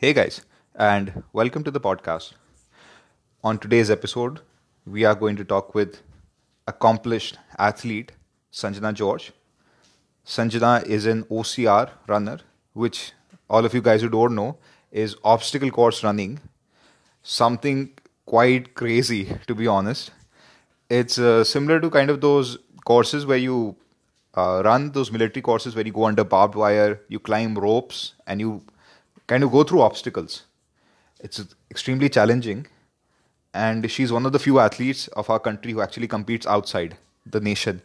Hey guys, and welcome to the podcast. On today's episode, we are going to talk with accomplished athlete Sanjana George. Sanjana is an OCR runner, which all of you guys who don't know is obstacle course running. Something quite crazy, to be honest. It's uh, similar to kind of those courses where you uh, run those military courses where you go under barbed wire, you climb ropes, and you kind of go through obstacles. It's extremely challenging, and she's one of the few athletes of our country who actually competes outside the nation.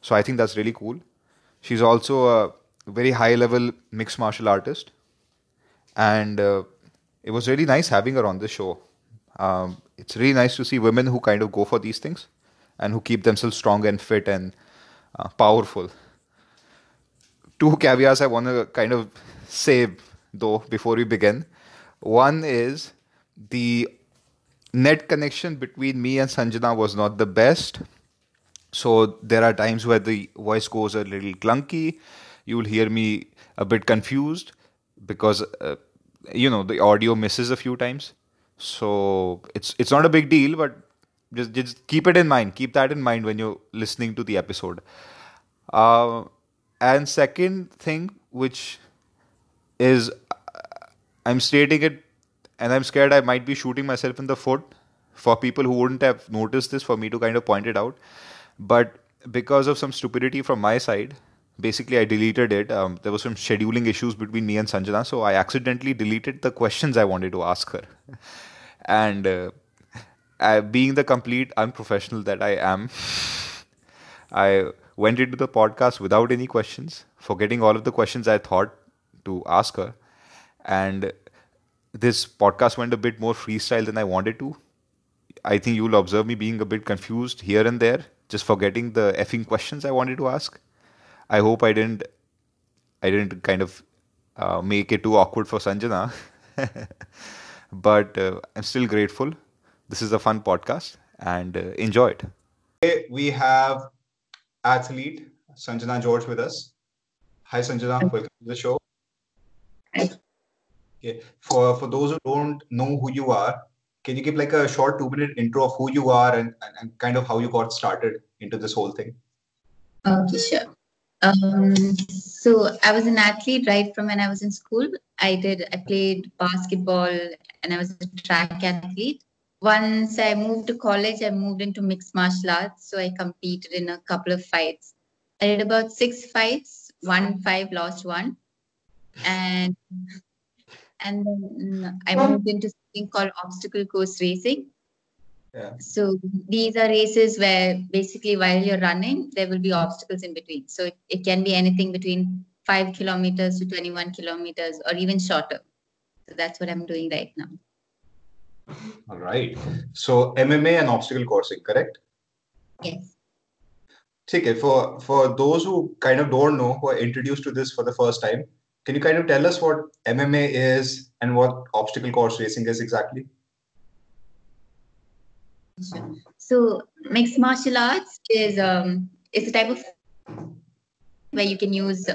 So I think that's really cool. She's also a very high level mixed martial artist, and uh, it was really nice having her on the show. Um, it's really nice to see women who kind of go for these things and who keep themselves strong and fit and uh, powerful. Two caveats I want to kind of say though before we begin. One is the net connection between me and Sanjana was not the best. So there are times where the voice goes a little clunky. You will hear me a bit confused because uh, you know the audio misses a few times. So it's it's not a big deal, but just just keep it in mind. Keep that in mind when you're listening to the episode. Uh, and second thing, which is I'm stating it, and I'm scared I might be shooting myself in the foot for people who wouldn't have noticed this for me to kind of point it out. But because of some stupidity from my side, basically I deleted it. Um, there was some scheduling issues between me and Sanjana, so I accidentally deleted the questions I wanted to ask her. and uh, I, being the complete unprofessional that I am, I went into the podcast without any questions, forgetting all of the questions I thought to ask her. And this podcast went a bit more freestyle than I wanted to. I think you'll observe me being a bit confused here and there, just forgetting the effing questions I wanted to ask. I hope I didn't, I didn't kind of uh, make it too awkward for Sanjana. but uh, I'm still grateful. This is a fun podcast, and uh, enjoy it. Today we have athlete Sanjana George with us. Hi, Sanjana. Welcome to the show. Okay. For for those who don't know who you are, can you give like a short two minute intro of who you are and, and, and kind of how you got started into this whole thing? Okay, sure. Um, so I was an athlete right from when I was in school. I did I played basketball and I was a track athlete. Once I moved to college, I moved into mixed martial arts. So I competed in a couple of fights. I did about six fights, one five, lost one. And and then mm, I moved into something called obstacle course racing. Yeah. So these are races where basically while you're running, there will be obstacles in between. So it, it can be anything between five kilometers to 21 kilometers or even shorter. So that's what I'm doing right now. All right. So MMA and obstacle coursing, correct? Yes. Okay, for for those who kind of don't know, who are introduced to this for the first time, can you kind of tell us what MMA is and what obstacle course racing is exactly? So mixed martial arts is um is a type of where you can use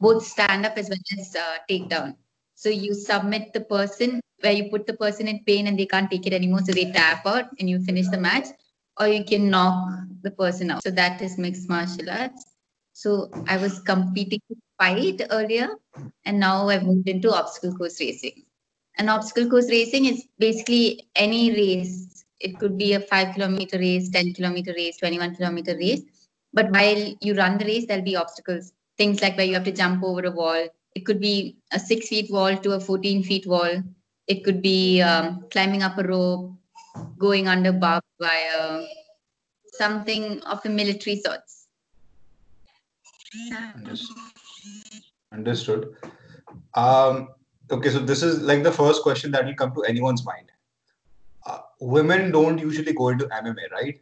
both stand up as well as uh, takedown. So you submit the person where you put the person in pain and they can't take it anymore, so they tap out and you finish the match, or you can knock the person out. So that is mixed martial arts. So I was competing fight earlier, and now I've moved into obstacle course racing. And obstacle course racing is basically any race. It could be a five kilometer race, 10 kilometer race, 21 kilometer race. But while you run the race, there'll be obstacles. Things like where you have to jump over a wall. It could be a six feet wall to a 14 feet wall. It could be um, climbing up a rope, going under barbed wire, something of the military sorts. Understood. Understood. Um, okay, so this is like the first question that will come to anyone's mind. Uh, women don't usually go into MMA, right?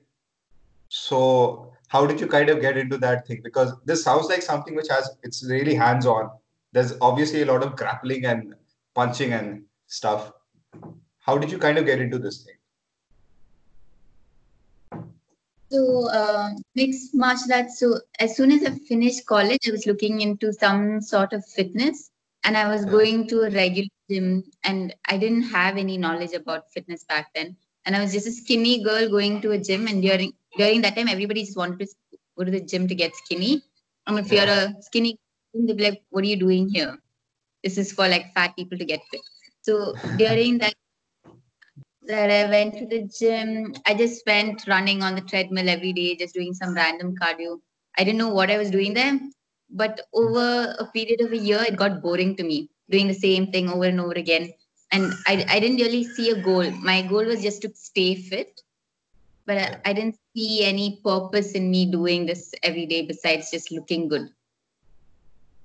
So, how did you kind of get into that thing? Because this sounds like something which has it's really hands-on. There's obviously a lot of grappling and punching and stuff. How did you kind of get into this thing? So uh, mixed martial arts. So as soon as I finished college, I was looking into some sort of fitness, and I was Yeah. going to a regular gym and I didn't have any knowledge about fitness back then. And I was just a skinny girl going to a gym. And during during that time, everybody just wanted to go to the gym to get skinny. And if you're a skinny, they'll be like, "What are you doing here? This is for like fat people to get fit." So during that that I went to the gym, I just went running on the treadmill every day, just doing some random cardio. I didn't know what I was doing there, but over a period of a year, it got boring to me, doing the same thing over and over again. And I, I didn't really see a goal. My goal was just to stay fit, but I, I didn't see any purpose in me doing this every day besides just looking good.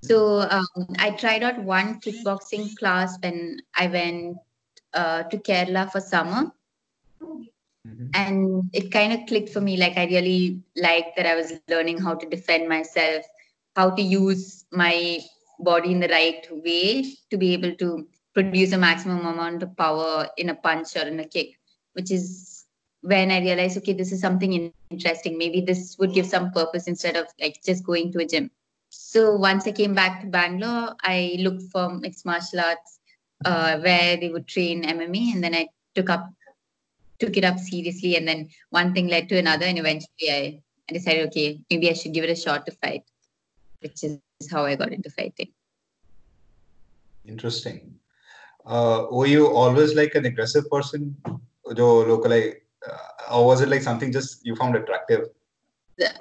So um, I tried out one kickboxing class when I went uh, to Kerala for summer. Mhm. And it kind of clicked for me. Like, I really liked that I was learning how to defend myself, how to use my body in the right way to be able to produce a maximum amount of power in a punch or in a kick, which is when I realized, okay, this is something interesting. Maybe this would give some purpose instead of like just going to a gym. So once I came back to Bangalore, I looked for mixed martial arts uh, where they would train MMA, and then I took up took it up seriously, and then one thing led to another, and eventually I, I decided, okay, maybe I should give it a shot to fight, which is how I got into fighting. Interesting. Uh, were you always like an aggressive person, or locally, uh, or was it like something just you found attractive? The,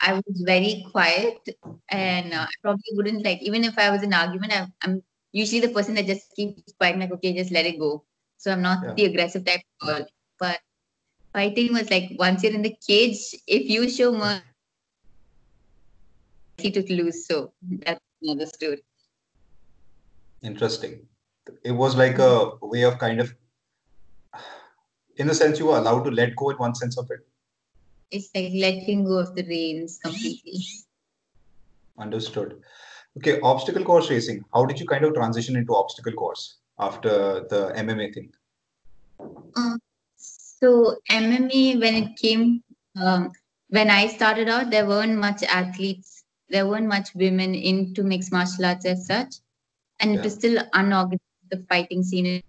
I was very quiet, and uh, I probably wouldn't like even if I was in argument. I, I'm usually the person that just keeps fighting, like okay, just let it go. So I'm not Yeah. the aggressive type of girl. But fighting was like once you're in the cage, if you show mercy to lose. So that's another story. Interesting. It was like a way of kind of, in the sense you were allowed to let go in one sense of it. It's like letting go of the reins completely. Understood. Okay, obstacle course racing. How did you kind of transition into obstacle course after the MMA thing? Uh, so MMA, when it came, um, when I started out, there weren't much athletes. There weren't much women into mixed martial arts as such, and it was still unorganized. The fighting scene didn't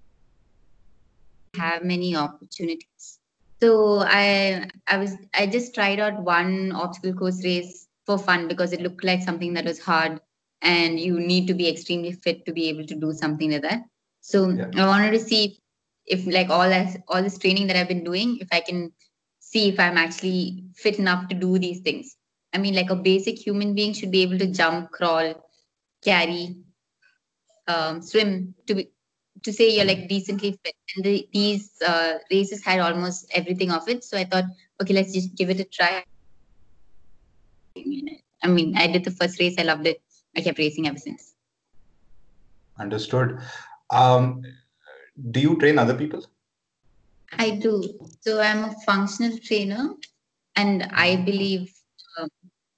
have many opportunities. So I, I was, I just tried out one obstacle course race for fun because it looked like something that was hard, and you need to be extremely fit to be able to do something like that. So Yeah. I wanted to see if like all this all this training that I've been doing, if I can see if I'm actually fit enough to do these things. I mean, like a basic human being should be able to jump, crawl, carry, um, swim to be to say you're like decently fit. And the, these uh, races had almost everything of it. So I thought, okay, let's just give it a try. I mean, I did the first race, I loved it. I kept racing ever since. Understood. Um, do you train other people? I do. So I'm a functional trainer, and I believe um,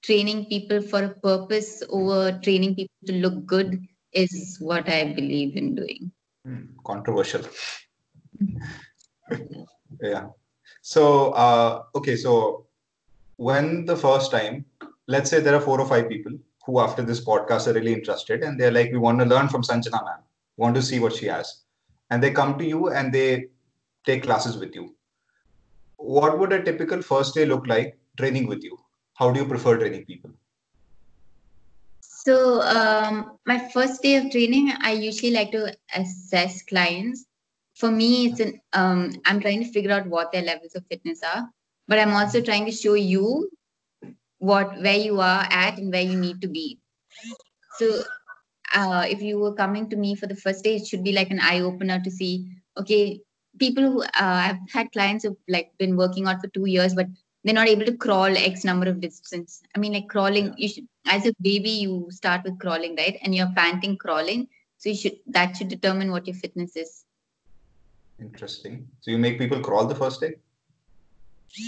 training people for a purpose over training people to look good is what I believe in doing. Hmm, controversial. yeah. So, uh, okay, so when the first time, let's say there are four or five people who, after this podcast, are really interested and they're like, we want to learn from Sanjana ma'am, want to see what she has. And they come to you and they take classes with you. What would a typical first day look like training with you? How do you prefer training people? So um, my first day of training, I usually like to assess clients. For me, it's an um, I'm trying to figure out what their levels of fitness are, but I'm also trying to show you what where you are at and where you need to be. So uh, if you were coming to me for the first day, it should be like an eye opener to see. Okay, people who uh, I've had clients who've like been working out for two years, but they're not able to crawl X number of distance. I mean, like crawling, you should as a baby you start with crawling, right? And you're panting crawling, so you should that should determine what your fitness is. Interesting. So you make people crawl the first day?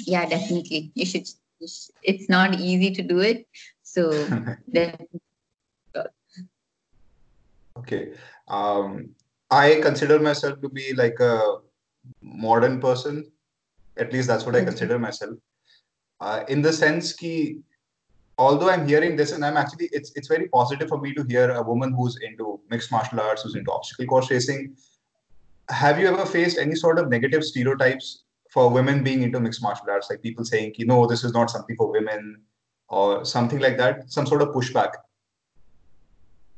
Yeah, definitely. You should. It's not easy to do it, so then Okay. Um, I consider myself to be like a modern person. At least that's what I consider myself. Uh, in the sense ki although I'm hearing this, and I'm actually it's it's very positive for me to hear a woman who's into mixed martial arts, who's into obstacle course racing. Have you ever faced any sort of negative stereotypes for women being into mixed martial arts, like people saying, you know, this is not something for women, or something like that, some sort of pushback?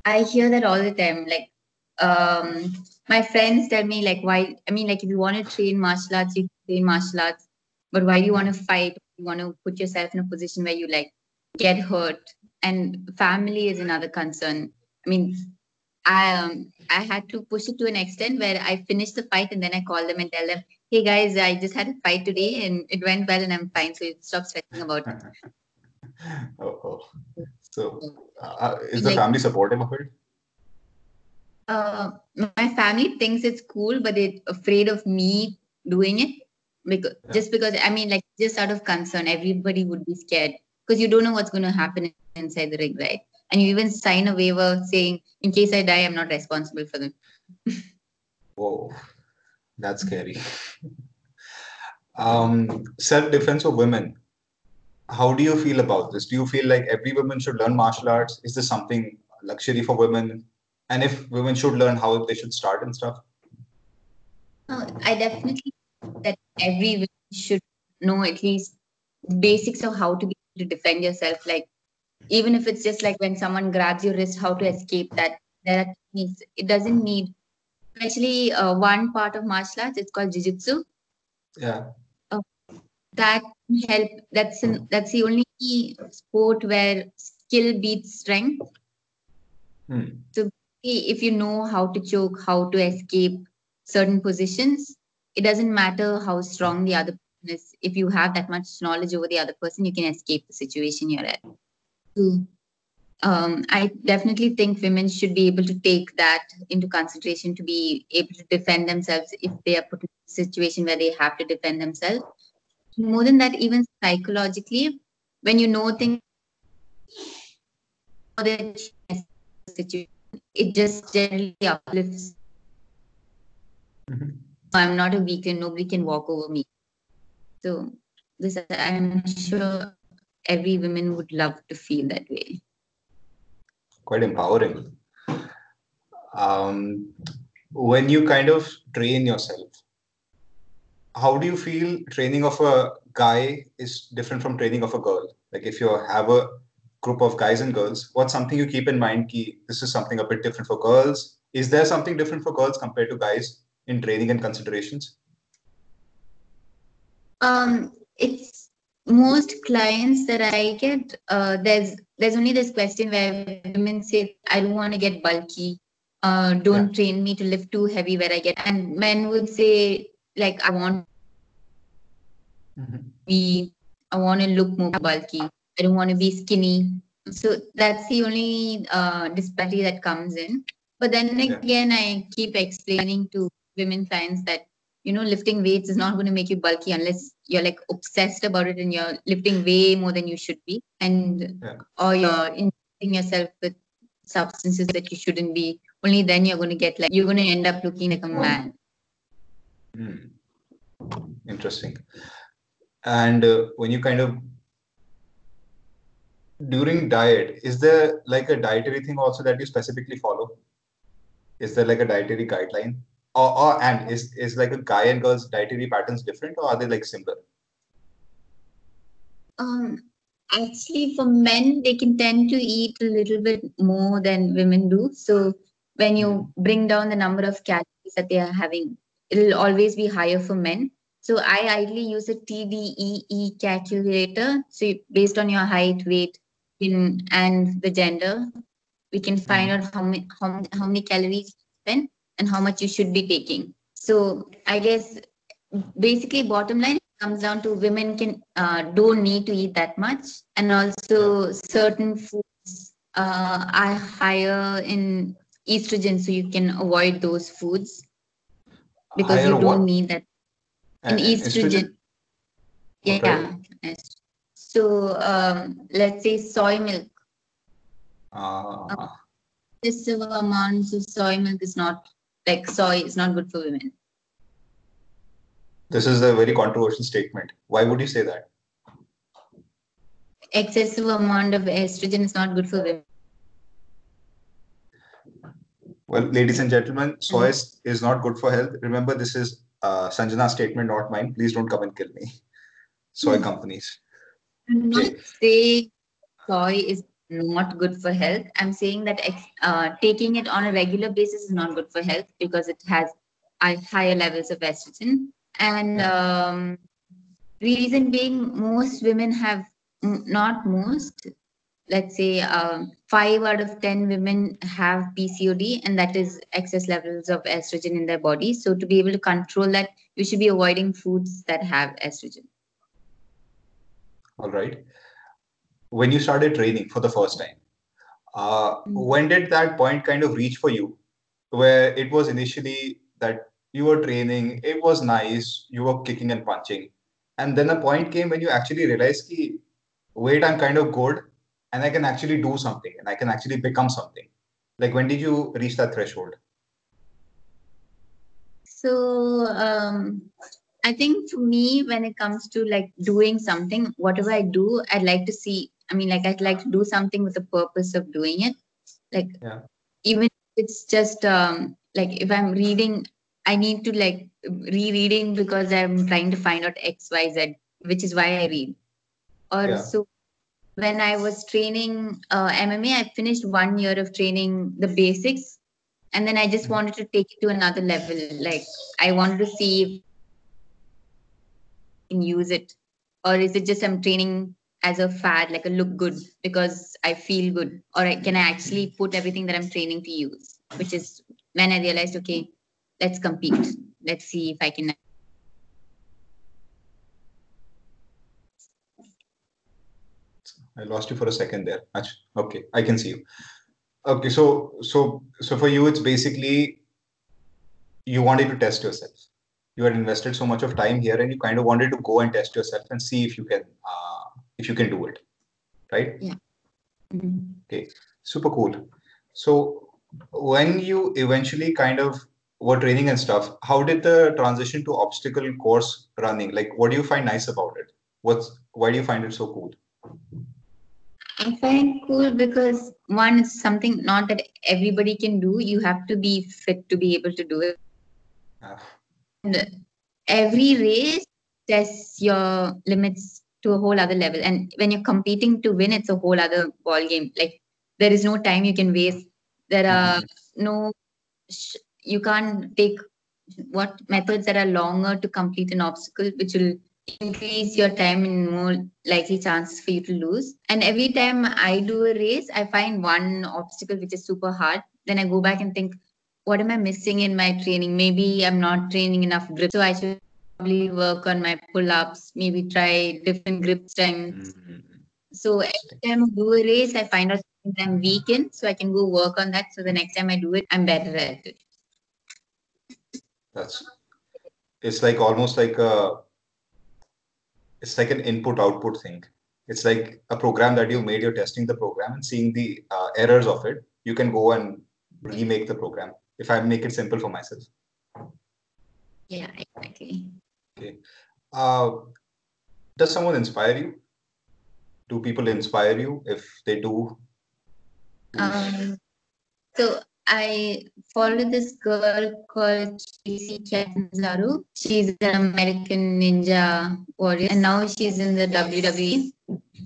I hear that all the time. Like, um, my friends tell me, like, why? I mean, like, if you want to train martial arts, you train martial arts, but why do you want to fight? You want to put yourself in a position where you like get hurt, and family is another concern. I mean, I um, I had to push it to an extent where I finished the fight and then I call them and tell them, "Hey guys, I just had a fight today and it went well and I'm fine. So stop stressing about it." oh, oh. So, uh, is the like, family supportive of it? Uh, my family thinks it's cool, but they're afraid of me doing it because yeah. just because I mean, like, just out of concern, everybody would be scared because you don't know what's going to happen inside the ring, right? And you even sign a waiver saying, in case I die, I'm not responsible for them. Whoa, that's scary. um, self defense of women how do you feel about this? Do you feel like every woman should learn martial arts? Is this something luxury for women? And if women should learn, how they should start and stuff? Uh, I definitely that every woman should know at least basics of how to be to defend yourself. Like even if it's just like when someone grabs your wrist, how to escape that. There are techniques. It doesn't need, especially uh, one part of martial arts. It's called jiu-jitsu. Yeah. Uh, that help. That's an, that's the only sport where skill beats strength. Hmm. So if you know how to choke, how to escape certain positions, it doesn't matter how strong the other person is. If you have that much knowledge over the other person, you can escape the situation you're at. So, um, I definitely think women should be able to take that into consideration to be able to defend themselves if they are put in a situation where they have to defend themselves more than that, even psychologically, when you know things, it just generally uplifts. Mm-hmm. I'm not a weakling. Nobody can walk over me. So this, I'm sure every woman would love to feel that way. Quite empowering. Um, when you kind of train yourself, how do you feel training of a guy is different from training of a girl like if you have a group of guys and girls what's something you keep in mind key this is something a bit different for girls is there something different for girls compared to guys in training and considerations um it's most clients that i get uh, there's there's only this question where women say i don't want to get bulky uh, don't yeah. train me to lift too heavy where i get and men would say like I want mm-hmm. be I want to look more bulky. I don't want to be skinny. So that's the only uh, disparity that comes in. But then yeah. again, I keep explaining to women clients that you know lifting weights is not going to make you bulky unless you're like obsessed about it and you're lifting way more than you should be, and yeah. or you're injecting yourself with substances that you shouldn't be. Only then you're going to get like you're going to end up looking like a man. Hmm. Interesting. And uh, when you kind of during diet, is there like a dietary thing also that you specifically follow? Is there like a dietary guideline? Or, or and is is like a guy and girl's dietary patterns different or are they like similar? Um actually for men they can tend to eat a little bit more than women do. So when you hmm. bring down the number of calories that they are having it'll always be higher for men. So I ideally use a TDEE calculator. So based on your height, weight, in, and the gender, we can find mm-hmm. out how many how, how many calories you spend and how much you should be taking. So I guess basically bottom line comes down to women can uh, don't need to eat that much, and also certain foods uh, are higher in estrogen, so you can avoid those foods because you don't what? need that in estrogen. estrogen? Yeah. Okay. So um, let's say soy milk. Uh, uh, excessive amounts of soy milk is not like soy is not good for women. This is a very controversial statement. Why would you say that? excessive amount of estrogen is not good for women. Well, ladies and gentlemen, soy mm-hmm. is not good for health. Remember, this is uh, Sanjana's statement, not mine. Please don't come and kill me. Soy mm-hmm. companies. I'm not okay. saying soy is not good for health. I'm saying that uh, taking it on a regular basis is not good for health because it has higher levels of estrogen. And um, reason being, most women have not most, let's say um, five out of 10 women have PCOD, and that is excess levels of estrogen in their body. So, to be able to control that, you should be avoiding foods that have estrogen. All right. When you started training for the first time, uh, mm-hmm. when did that point kind of reach for you where it was initially that you were training, it was nice, you were kicking and punching. And then a point came when you actually realized, ki, wait, I'm kind of good and I can actually do something and I can actually become something? Like when did you reach that threshold? So um, I think for me, when it comes to like doing something, whatever I do, I'd like to see. I mean, like I'd like to do something with the purpose of doing it. Like yeah. even if it's just um, like if I'm reading, I need to like rereading because I'm trying to find out X, Y, Z, which is why I read. Or yeah. so when I was training uh, MMA, I finished one year of training the basics, and then I just mm-hmm. wanted to take it to another level. Like I wanted to see if I can use it, or is it just I'm training as a fad, like a look good because I feel good, or can I actually put everything that I'm training to use? Which is when I realized, okay, let's compete. Let's see if I can I lost you for a second there. Okay, I can see you. Okay, so so so for you, it's basically you wanted to test yourself. You had invested so much of time here, and you kind of wanted to go and test yourself and see if you can uh, if you can do it, right? Yeah. Mm-hmm. Okay, super cool. So when you eventually kind of were training and stuff, how did the transition to obstacle course running? Like, what do you find nice about it? What's why do you find it so cool? I find cool because one is something not that everybody can do. You have to be fit to be able to do it. And every race tests your limits to a whole other level. And when you're competing to win, it's a whole other ball game. Like there is no time you can waste. There are mm-hmm. no, you can't take what methods that are longer to complete an obstacle, which will increase your time and more likely chances for you to lose. And every time I do a race, I find one obstacle which is super hard. Then I go back and think, what am I missing in my training? Maybe I'm not training enough grip. So I should probably work on my pull ups, maybe try different grip strengths. Mm-hmm. So every time I do a race, I find out I'm weak in. So I can go work on that. So the next time I do it, I'm better at it. That's it's like almost like a it's like an input output thing it's like a program that you made you're testing the program and seeing the uh, errors of it you can go and remake the program if i make it simple for myself yeah exactly okay uh, does someone inspire you do people inspire you if they do um so I follow this girl called Kacy Catanzaro. She's an American Ninja warrior, and now she's in the WWE.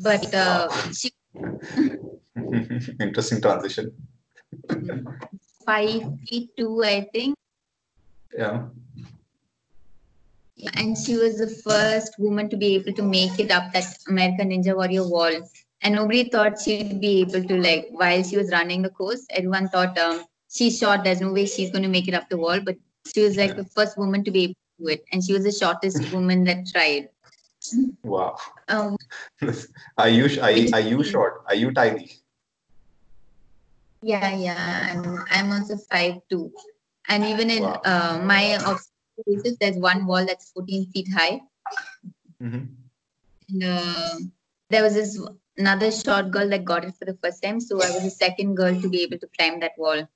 But uh, she interesting transition. Five feet two, I think. Yeah. And she was the first woman to be able to make it up that American Ninja Warrior wall. And nobody thought she'd be able to like while she was running the course everyone thought um, she's short there's no way she's going to make it up the wall. But she was like the first woman to be able to do it. And she was the shortest woman that tried. Wow. Um, are you are, are you short? Are you tiny? Yeah yeah i'm i'm also five two. And even in wow. uh, my places there's one wall that's 14 feet high mm-hmm. and uh, there was this another short girl that got it for the first time. So I was the second girl to be able to climb that wall,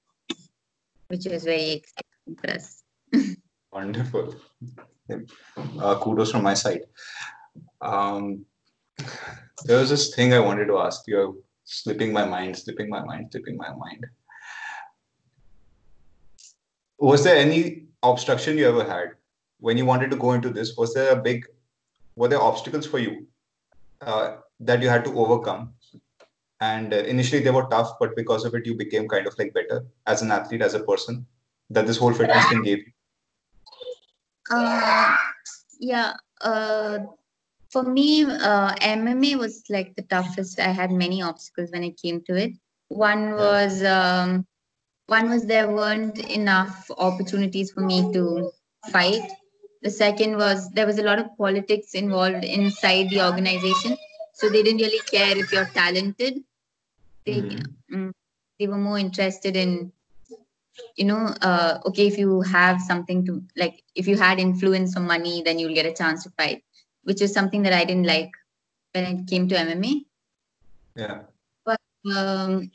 which was very exciting for us. Wonderful. Uh, kudos from my side. Um, There was this thing I wanted to ask you. Slipping my mind, slipping my mind, slipping my mind. Was there any obstruction you ever had when you wanted to go into this? Was there a big, were there obstacles for you uh, that you had to overcome? And uh, initially they were tough, but because of it, you became kind of like better as an athlete, as a person that this whole fitness thing gave you. Uh, yeah. Uh, for me, uh, MMA was like the toughest. I had many obstacles when it came to it. One was um, one was there weren't enough opportunities for me to fight. The second was there was a lot of politics involved inside the organization, so they didn't really care if you're talented. They mm, they were more interested in you know uh, okay if you have something to like if you had influence or money then you'll get a chance to fight which is something that i didn't like when it came to mma Yeah. but um,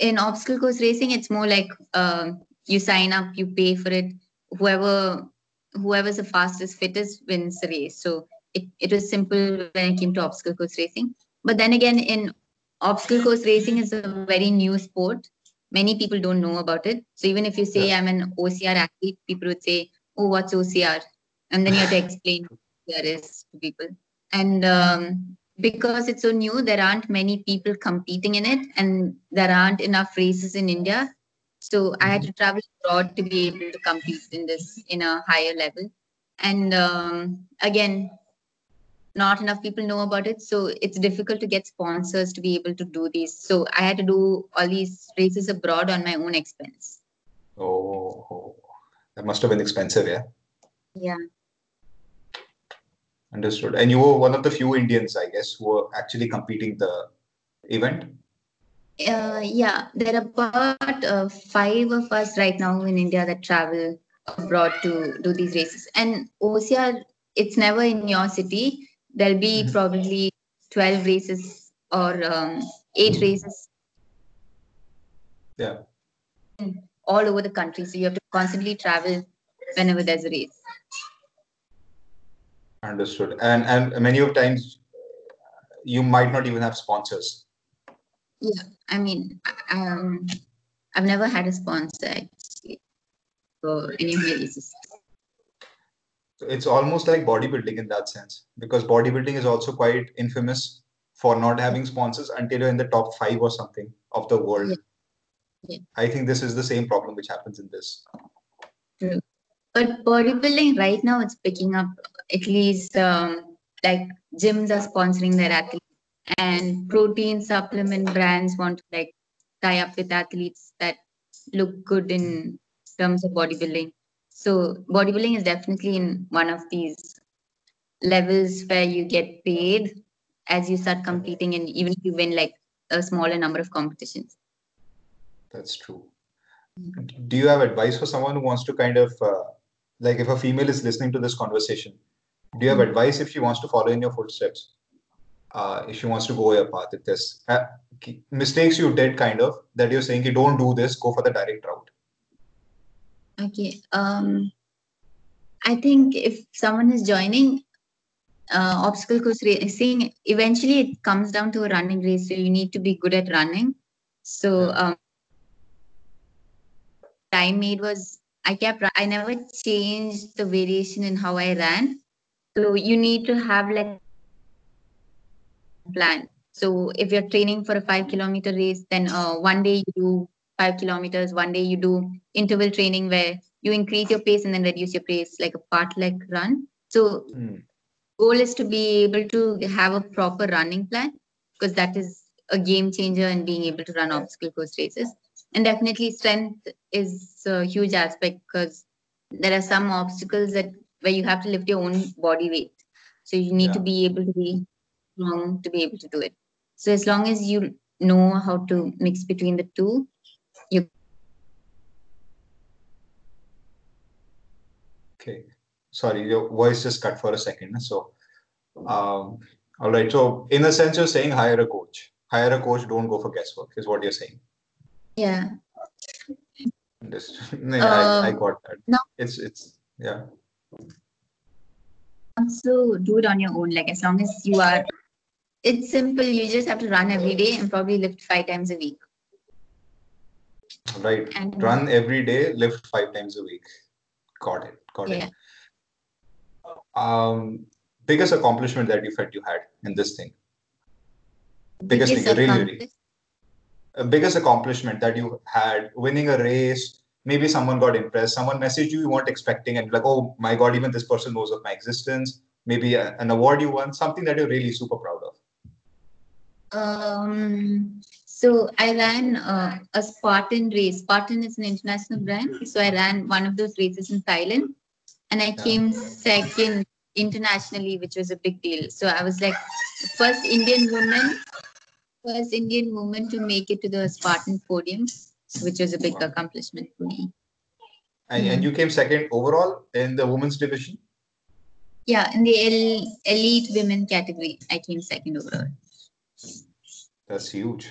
in obstacle course racing it's more like um you sign up you pay for it. Whoever whoever's the fastest fittest wins the race. So it, it was simple when it came to obstacle course racing. But then again in obstacle course racing is a very new sport. Many people don't know about it. So even if you say i'm an ocr athlete people would say oh what's ocr and then you have to explain what OCR is to people. And um, because it's so new there aren't many people competing in it and there aren't enough races in india. So i had to travel abroad to be able to compete in this in a higher level. And um, again not enough people know about it so it's difficult to get sponsors to be able to do these. So i had to do all these races abroad on my own expense. Oh, oh. that must have been expensive, yeah. yeah Understood. And you were one of the few Indians, I guess, who were actually competing the event. uh, yeah there are about uh, five of us right now in india that travel abroad to do these races and ocr it's never in your city there'll be Mhm. probably 12 races or um, eight races Yeah. all over the country so you have to constantly travel whenever there's a race Understood. And and many of times you might not even have sponsors. yeah i mean um, i've never had a sponsor actually for any of my races So it's almost like bodybuilding in that sense, because bodybuilding is also quite infamous for not having sponsors until you're in the top five or something of the world. Yeah. Yeah. I think this is the same problem which happens in this. True. but bodybuilding right now it's picking up at least um, like gyms are sponsoring their athletes and protein supplement brands want to like tie up with athletes that look good in terms of bodybuilding so bodybuilding is definitely in one of these levels where you get paid as you start competing and even if you win like a smaller number of competitions That's true. Do you have advice for someone who wants to kind of, uh, like, if a female is listening to this conversation, do you have Mhm. advice if she wants to follow in your footsteps? Uh, if she wants to go your path, if there's uh, mistakes you did, kind of, that you're saying you don't do this, go for the direct route. Okay. Um, I think if someone is joining uh, obstacle course racing, eventually it comes down to a running race. So you need to be good at running. So um, time made was I kept I never changed the variation in how I ran. So you need to have like plan. So if you're training for a five kilometer race, then uh, one day you do five kilometers, one day you do interval training where you increase your pace and then reduce your pace like a fartlek run. So Hmm. goal is to be able to have a proper running plan because that is a game changer in being able to run obstacle course races. And definitely strength is a huge aspect because there are some obstacles that where you have to lift your own body weight. So you need to be able to be strong to be able to do it. So as long as you know how to mix between the two, you Okay. Sorry, your voice just cut for a second. So, um, all right. So, in a sense, you're saying hire a coach. Hire a coach. Don't go for guesswork. Is what you're saying. yeah. Understood. No, I, I Um, got that. no. It's it's yeah. Also do it on your own. Like as long as you are It's simple. You just have to run every day and probably lift five times a week. Right. And Run every day, lift five times a week. Got it. Got yeah. it. Um, biggest accomplishment that you felt you had in this thing? Biggest thing, really, really. Uh, biggest accomplishment that you had winning a race maybe someone got impressed someone messaged you you weren't expecting and like oh my god even this person knows of my existence maybe a, an award you won something that you're really super proud of Um, so I ran uh, a Spartan race. Spartan is an international brand. So I ran one of those races in Thailand and I came second internationally, which was a big deal. So I was like first Indian woman, first Indian woman to make it to the Spartan podium, which is a big Wow. accomplishment for me. and, and you came second overall in the women's division Yeah, in the el- elite women category, I came second overall. that's huge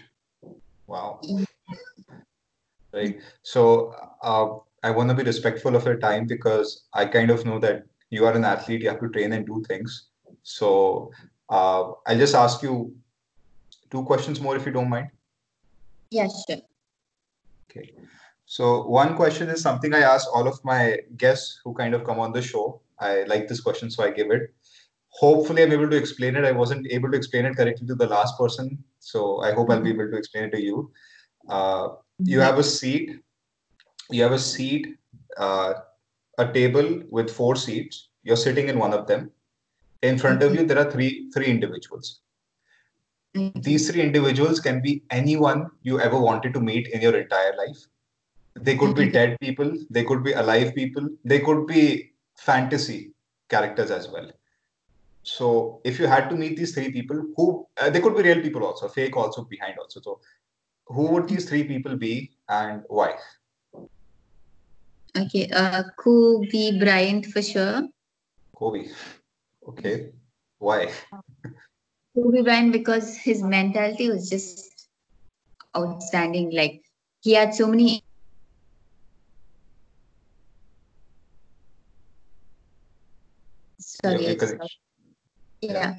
wow Yeah. right so uh, i want to be respectful of your time because i kind of know that you are an athlete you have to train and do things so uh, i'll just ask you two questions more if you don't mind Yeah, sure. Okay. So one question is something I ask all of my guests who kind of come on the show. I like this question, so I give it. Hopefully, I'm able to explain it. I wasn't able to explain it correctly to the last person, so I hope I'll be able to explain it to you. Uh, you have a seat. You have a seat, uh, a table with four seats. You're sitting in one of them. In front of you, there are three three individuals. These three individuals can be anyone you ever wanted to meet in your entire life. They could be Mhm. dead people, they could be alive people, they could be fantasy characters as well. So, if you had to meet these three people, who uh, they could be real people also, fake also behind also. So, who would these three people be and why? Okay, uh, Kobe Bryant for sure. Kobe. Okay. Why? Kobe Bryant because his mentality was just outstanding. Like he had so many. Sorry, Your- your I just- connection. yeah.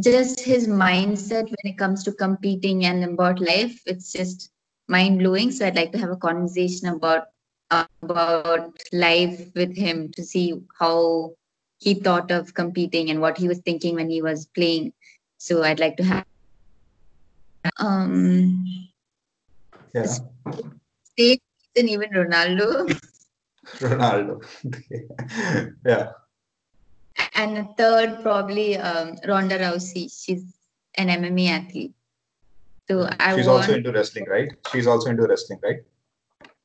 Just his mindset when it comes to competing and about life, it's just mind blowing. So I'd like to have a conversation about about life with him to see how he thought of competing and what he was thinking when he was playing. So I'd like to have um Yeah. than even Ronaldo. Ronaldo. yeah. And a third probably um, Ronda Rousey. She's an MMA athlete. So I She's want also into wrestling, right? She's also into wrestling, right?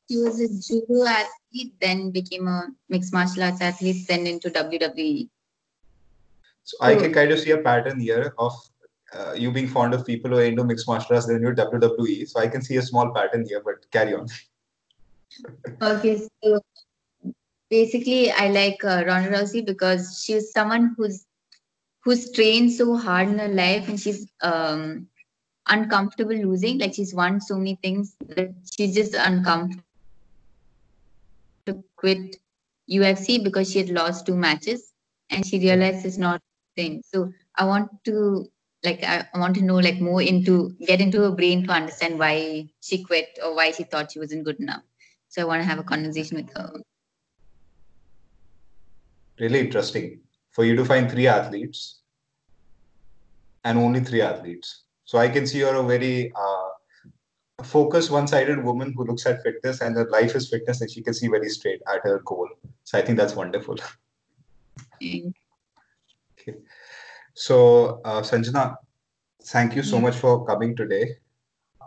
She was a judo athlete, then became a mixed martial arts athlete, then into. WWE. So I can kind of see a pattern here of uh, you being fond of people who are into mixed martial arts, then you're WWE. So I can see a small pattern here, but carry on. Okay, so basically, I like uh, Ronda Rousey because she's someone who's who's trained so hard in her life, and she's um uncomfortable losing. Like she's won so many things that she's just uncomfortable to quit UFC because she had lost two matches, and she realized it's not thing. So I want to like I want to know like more into get into her brain to understand why she quit or why she thought she wasn't good enough. So I want to have a conversation with her. Really interesting for you to find three athletes and only three athletes. So I can see you're a very uh, focused, one-sided woman who looks at fitness and her life is fitness, and she can see very straight at her goal. So I think that's wonderful. And So uh, Sanjana, thank you so Yeah. much for coming today.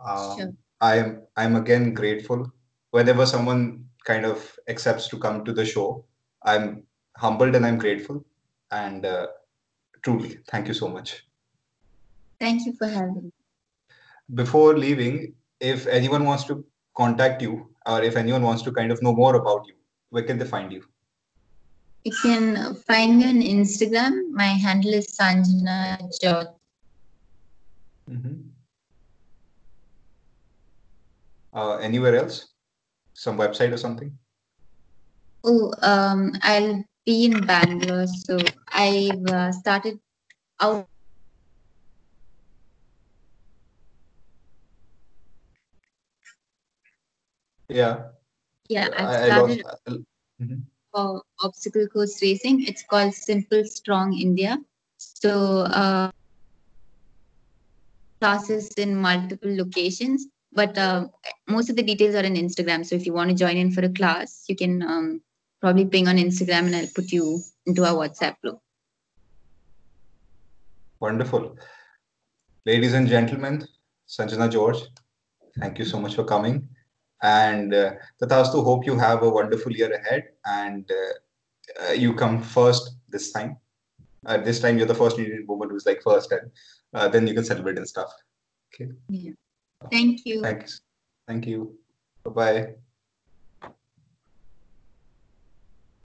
Um, Sure. I am I'm again grateful whenever someone kind of accepts to come to the show. I'm humbled and I'm grateful, and uh, truly thank you so much. thank you for having me. Before leaving, if anyone wants to contact you or if anyone wants to kind of know more about you, where can they find you? You can find me on Instagram. My handle is Sanjana George. Uh, anywhere else? Some website or something? Oh, um, I'll be in Bangalore. So I've uh, started out Yeah. Yeah, I, I've I started lost. uh, mhm. for obstacle course racing. It's called Simple Strong India. So uh, classes in multiple locations, but uh, most of the details are in Instagram. So if you want to join in for a class, you can um, probably ping on Instagram, and I'll put you into our WhatsApp group. Wonderful. Ladies and gentlemen, Sanjana George, thank you so much for coming. And uh, Tathastu, hope you have a wonderful year ahead and uh, uh, you come first this time. Uh, this time you're the first Indian woman who's like first, and uh, then you can celebrate and stuff. Okay. Yeah. Thank you. Thanks. Thank you. Bye bye.